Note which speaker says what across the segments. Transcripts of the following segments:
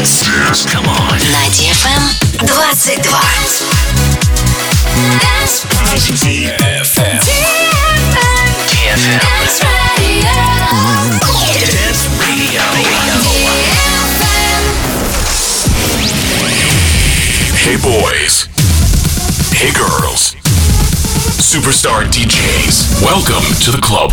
Speaker 1: Dance. Dance. Come on.
Speaker 2: На DFM 22. Dance.
Speaker 1: DFM. DFM.
Speaker 2: Dance Radio.
Speaker 1: Dance Radio. Hey boys. Hey girls. Superstar DJs. Welcome to the club.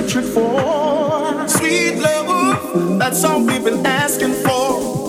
Speaker 3: searching for. Sweet love, that's all we've been asking for.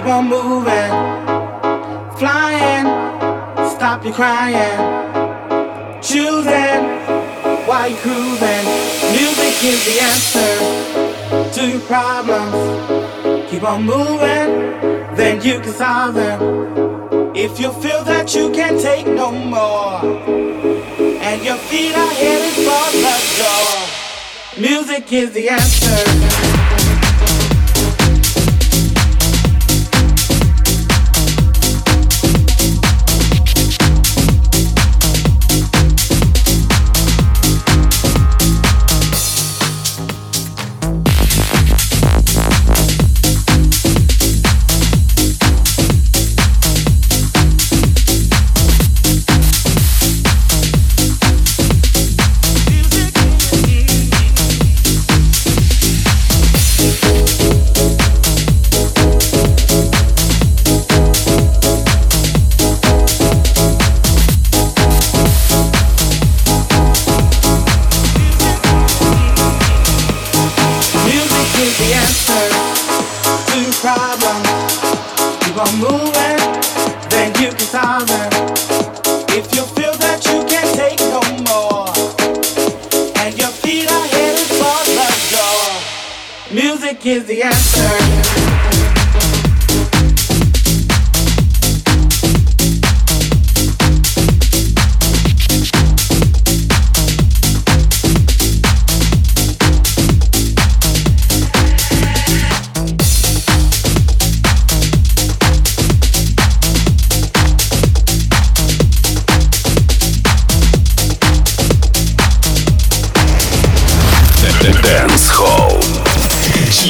Speaker 4: On moving, flying, stop your crying, choosing while you're cruising. Music is the answer to your problems. Keep on moving, then you can solve them. If you feel that you can't take no more, and your feet are headed for the door, music is the answer.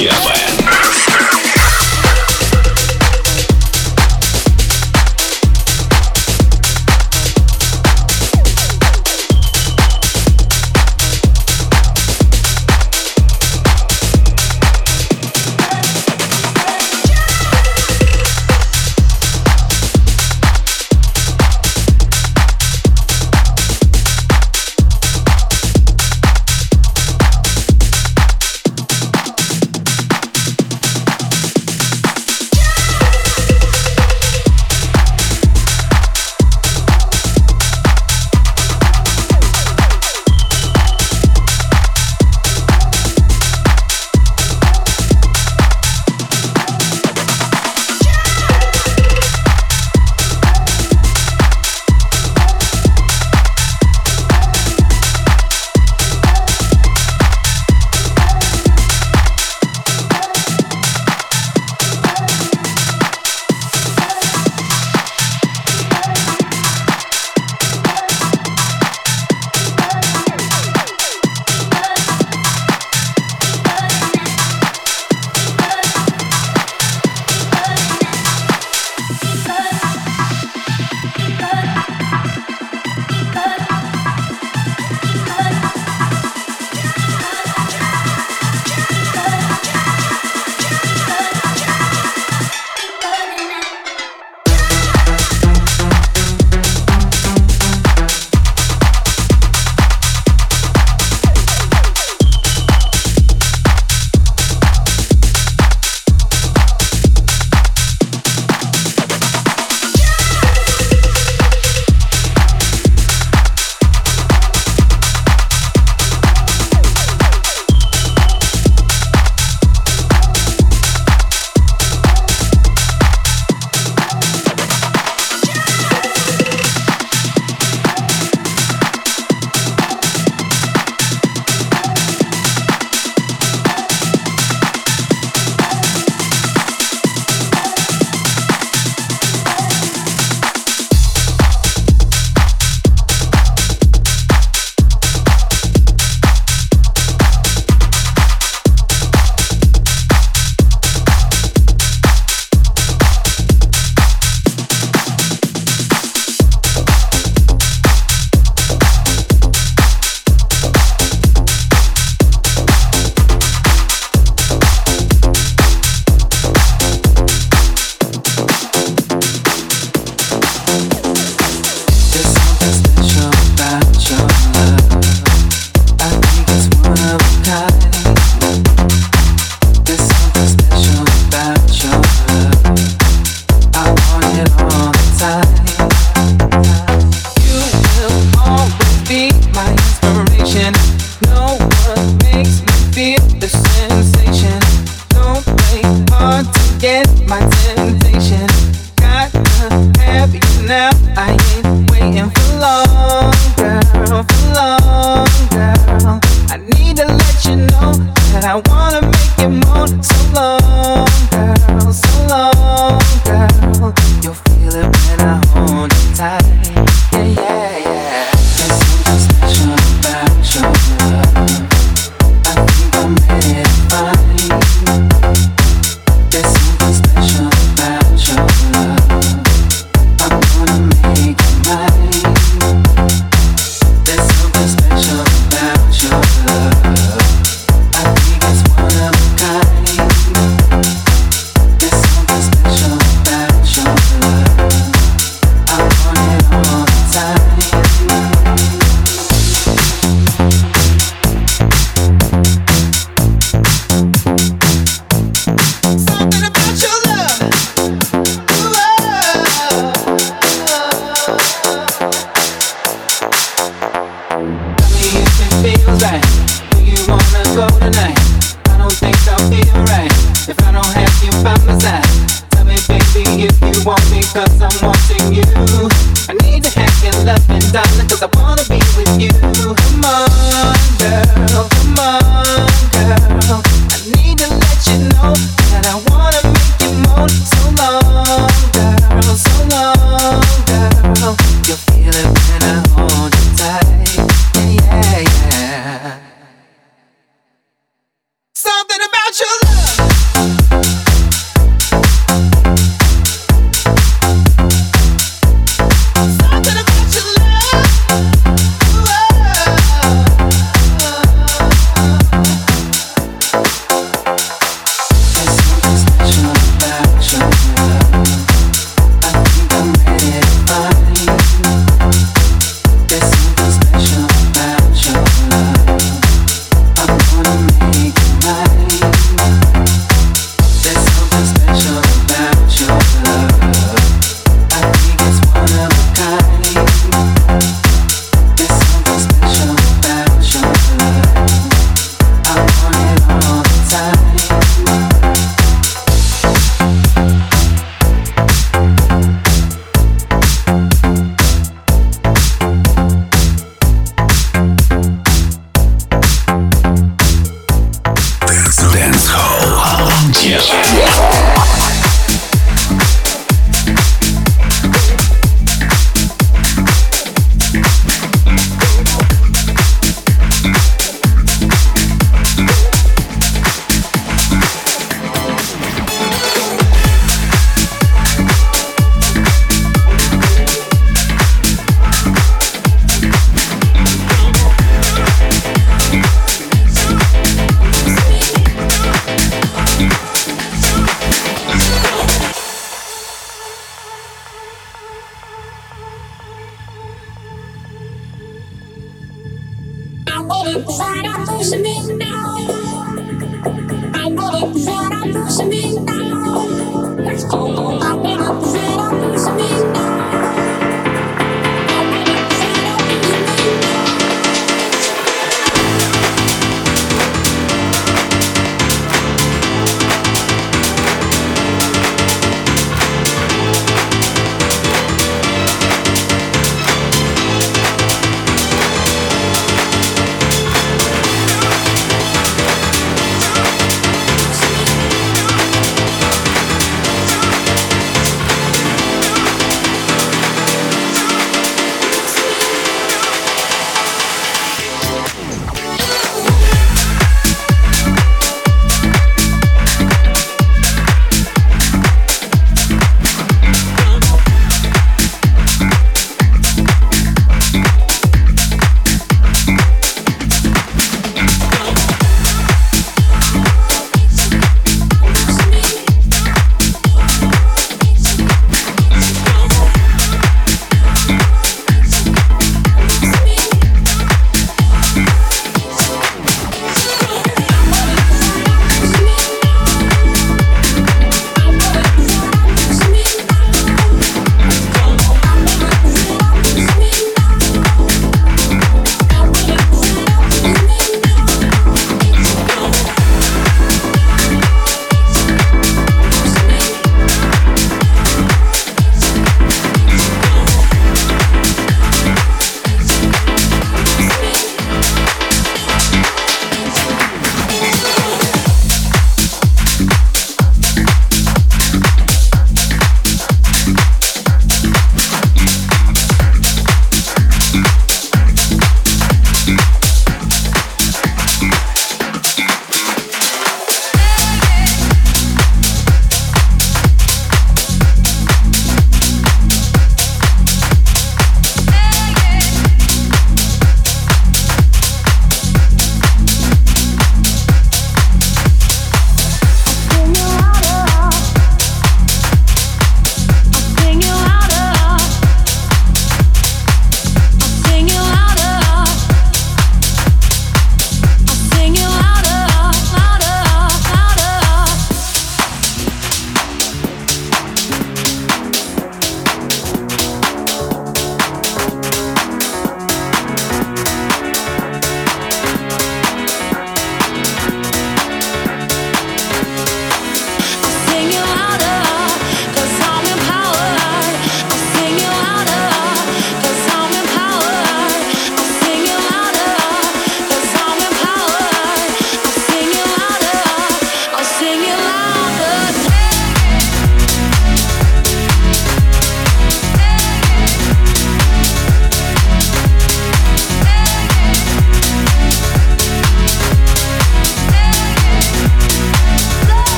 Speaker 5: Кепа.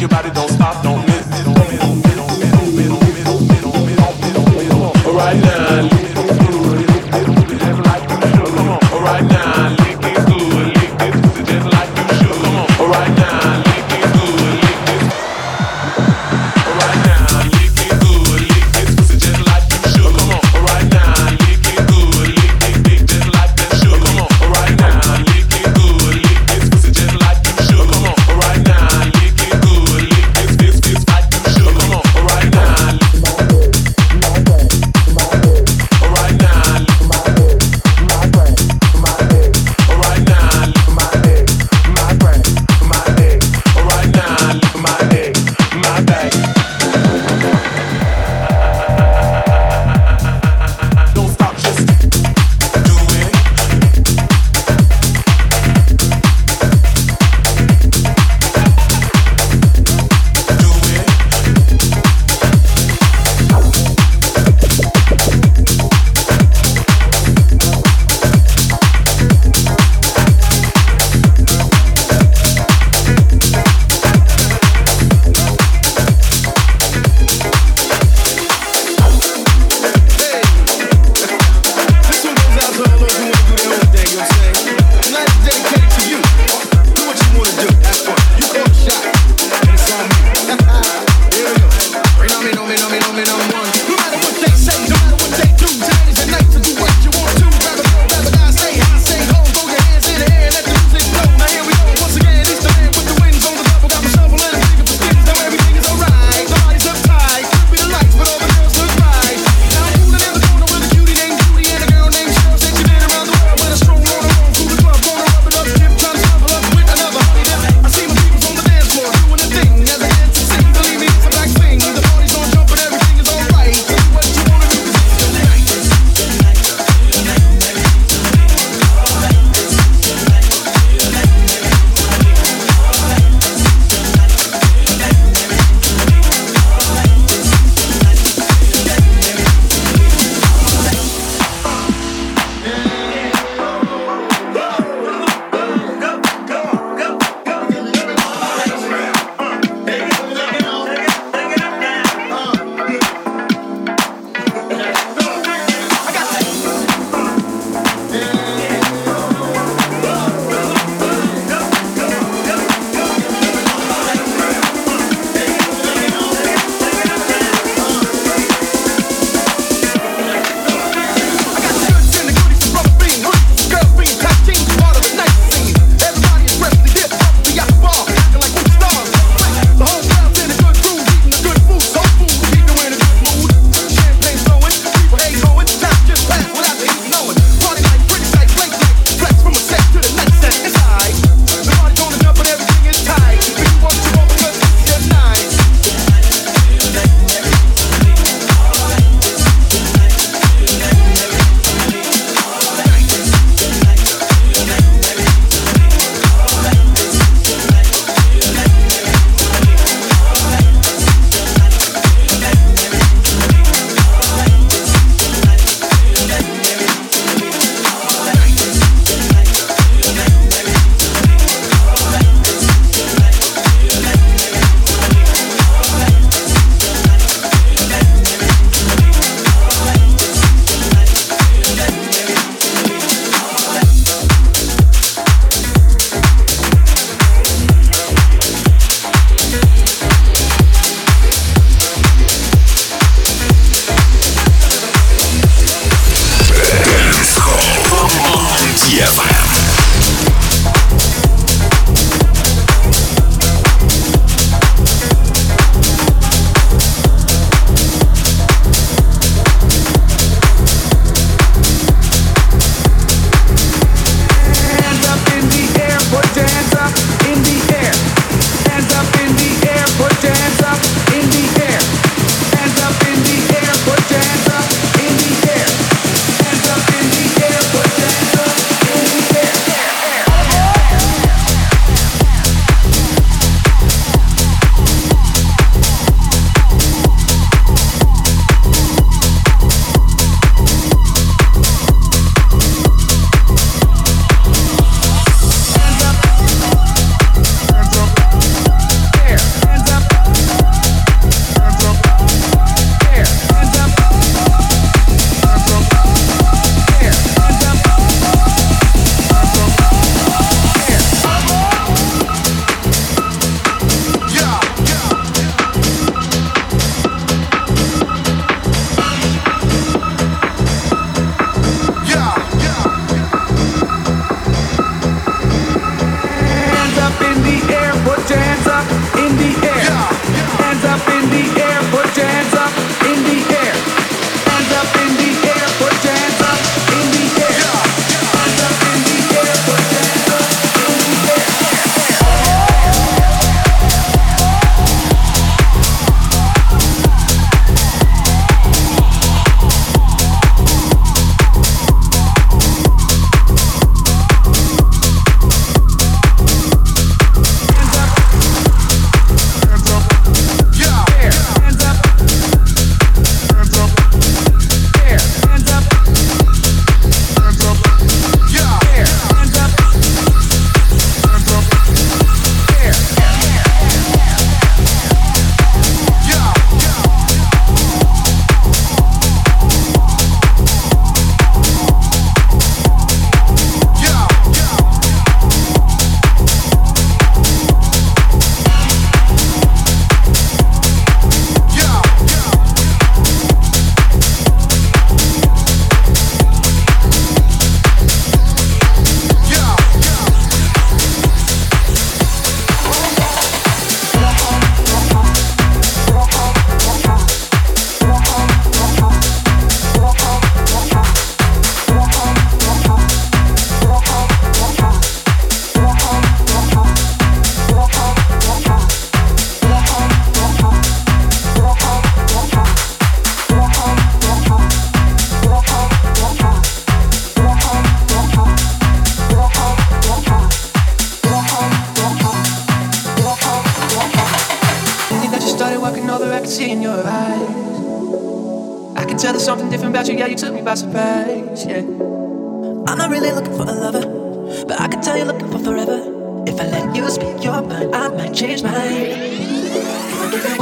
Speaker 5: Your
Speaker 6: body, don't stop, don't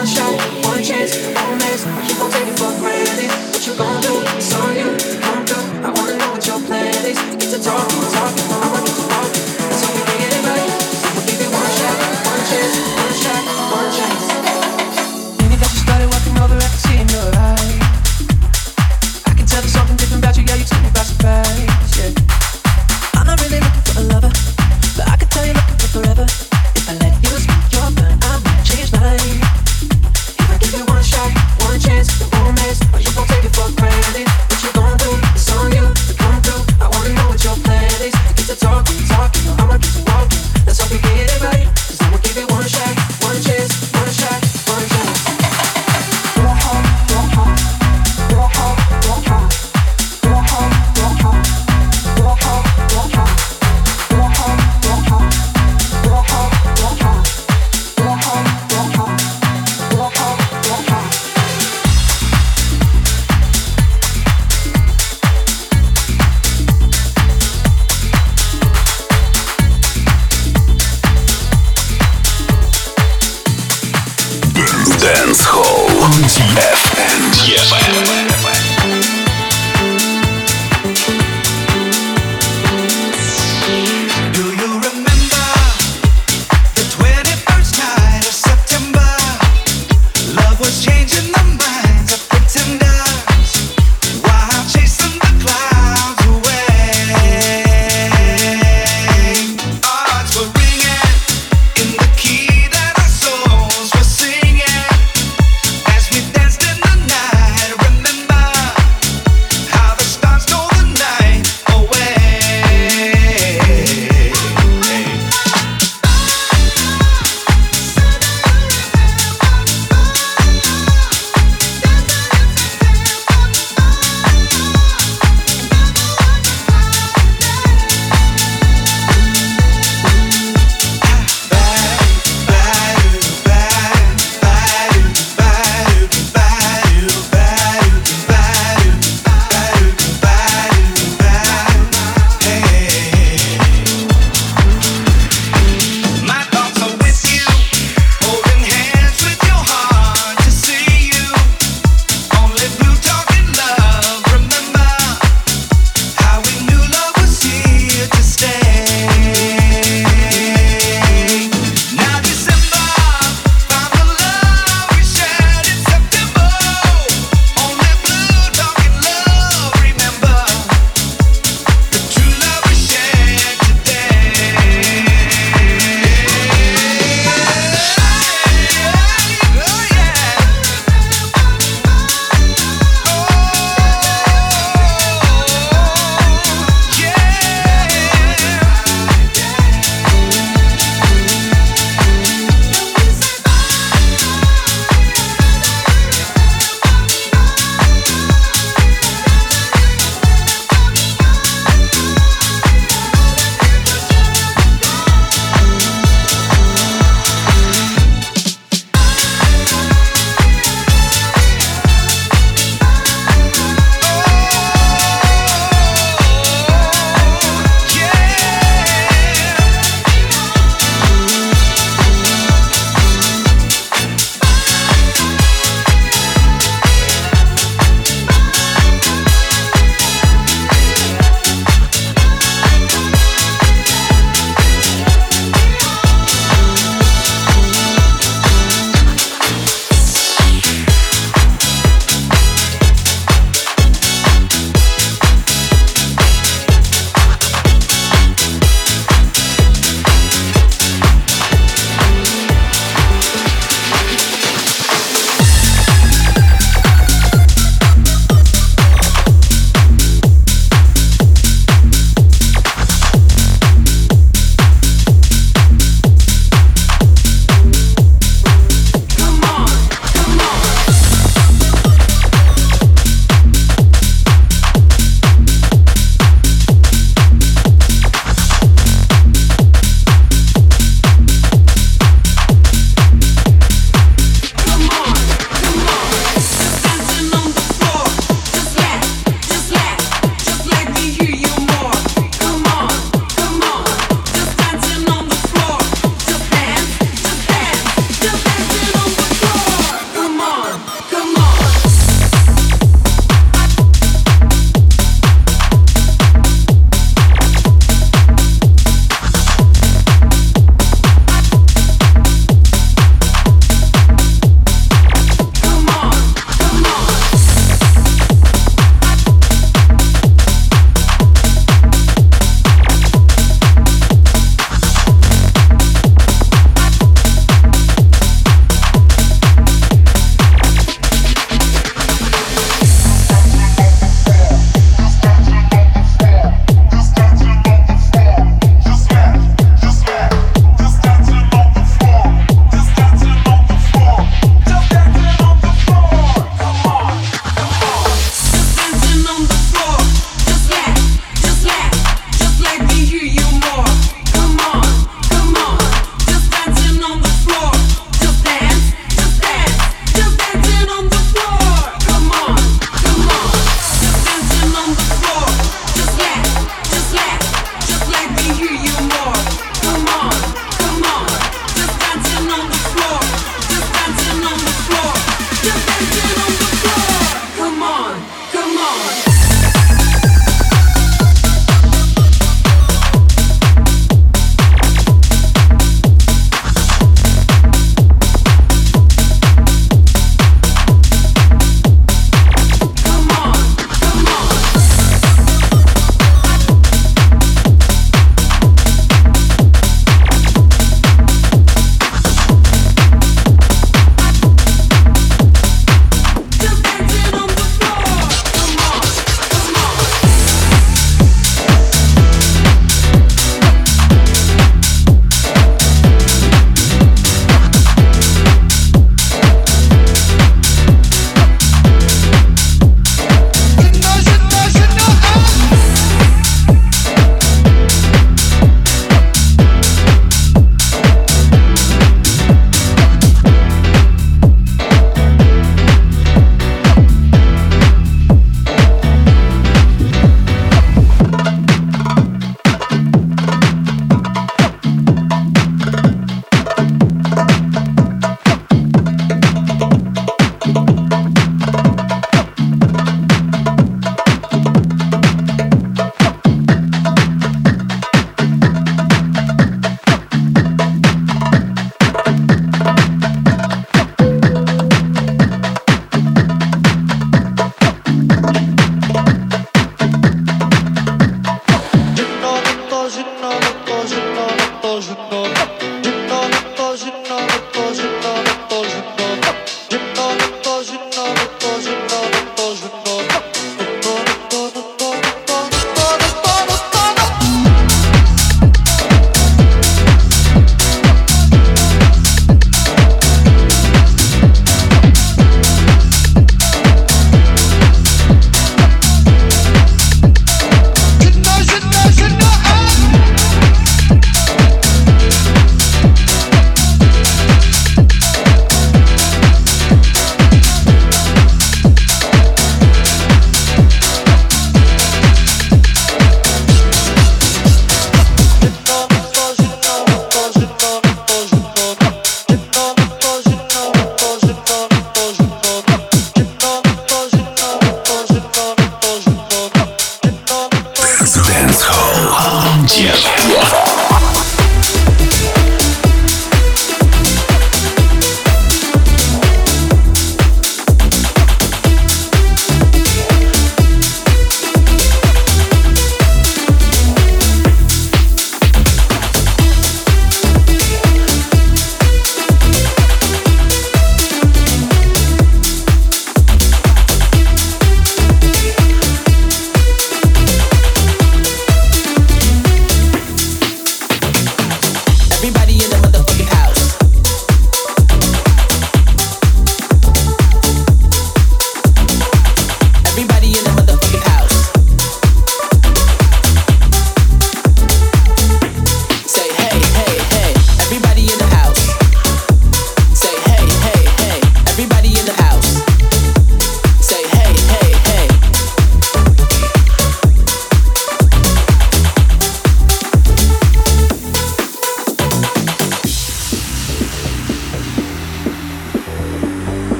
Speaker 7: one shot, one chance,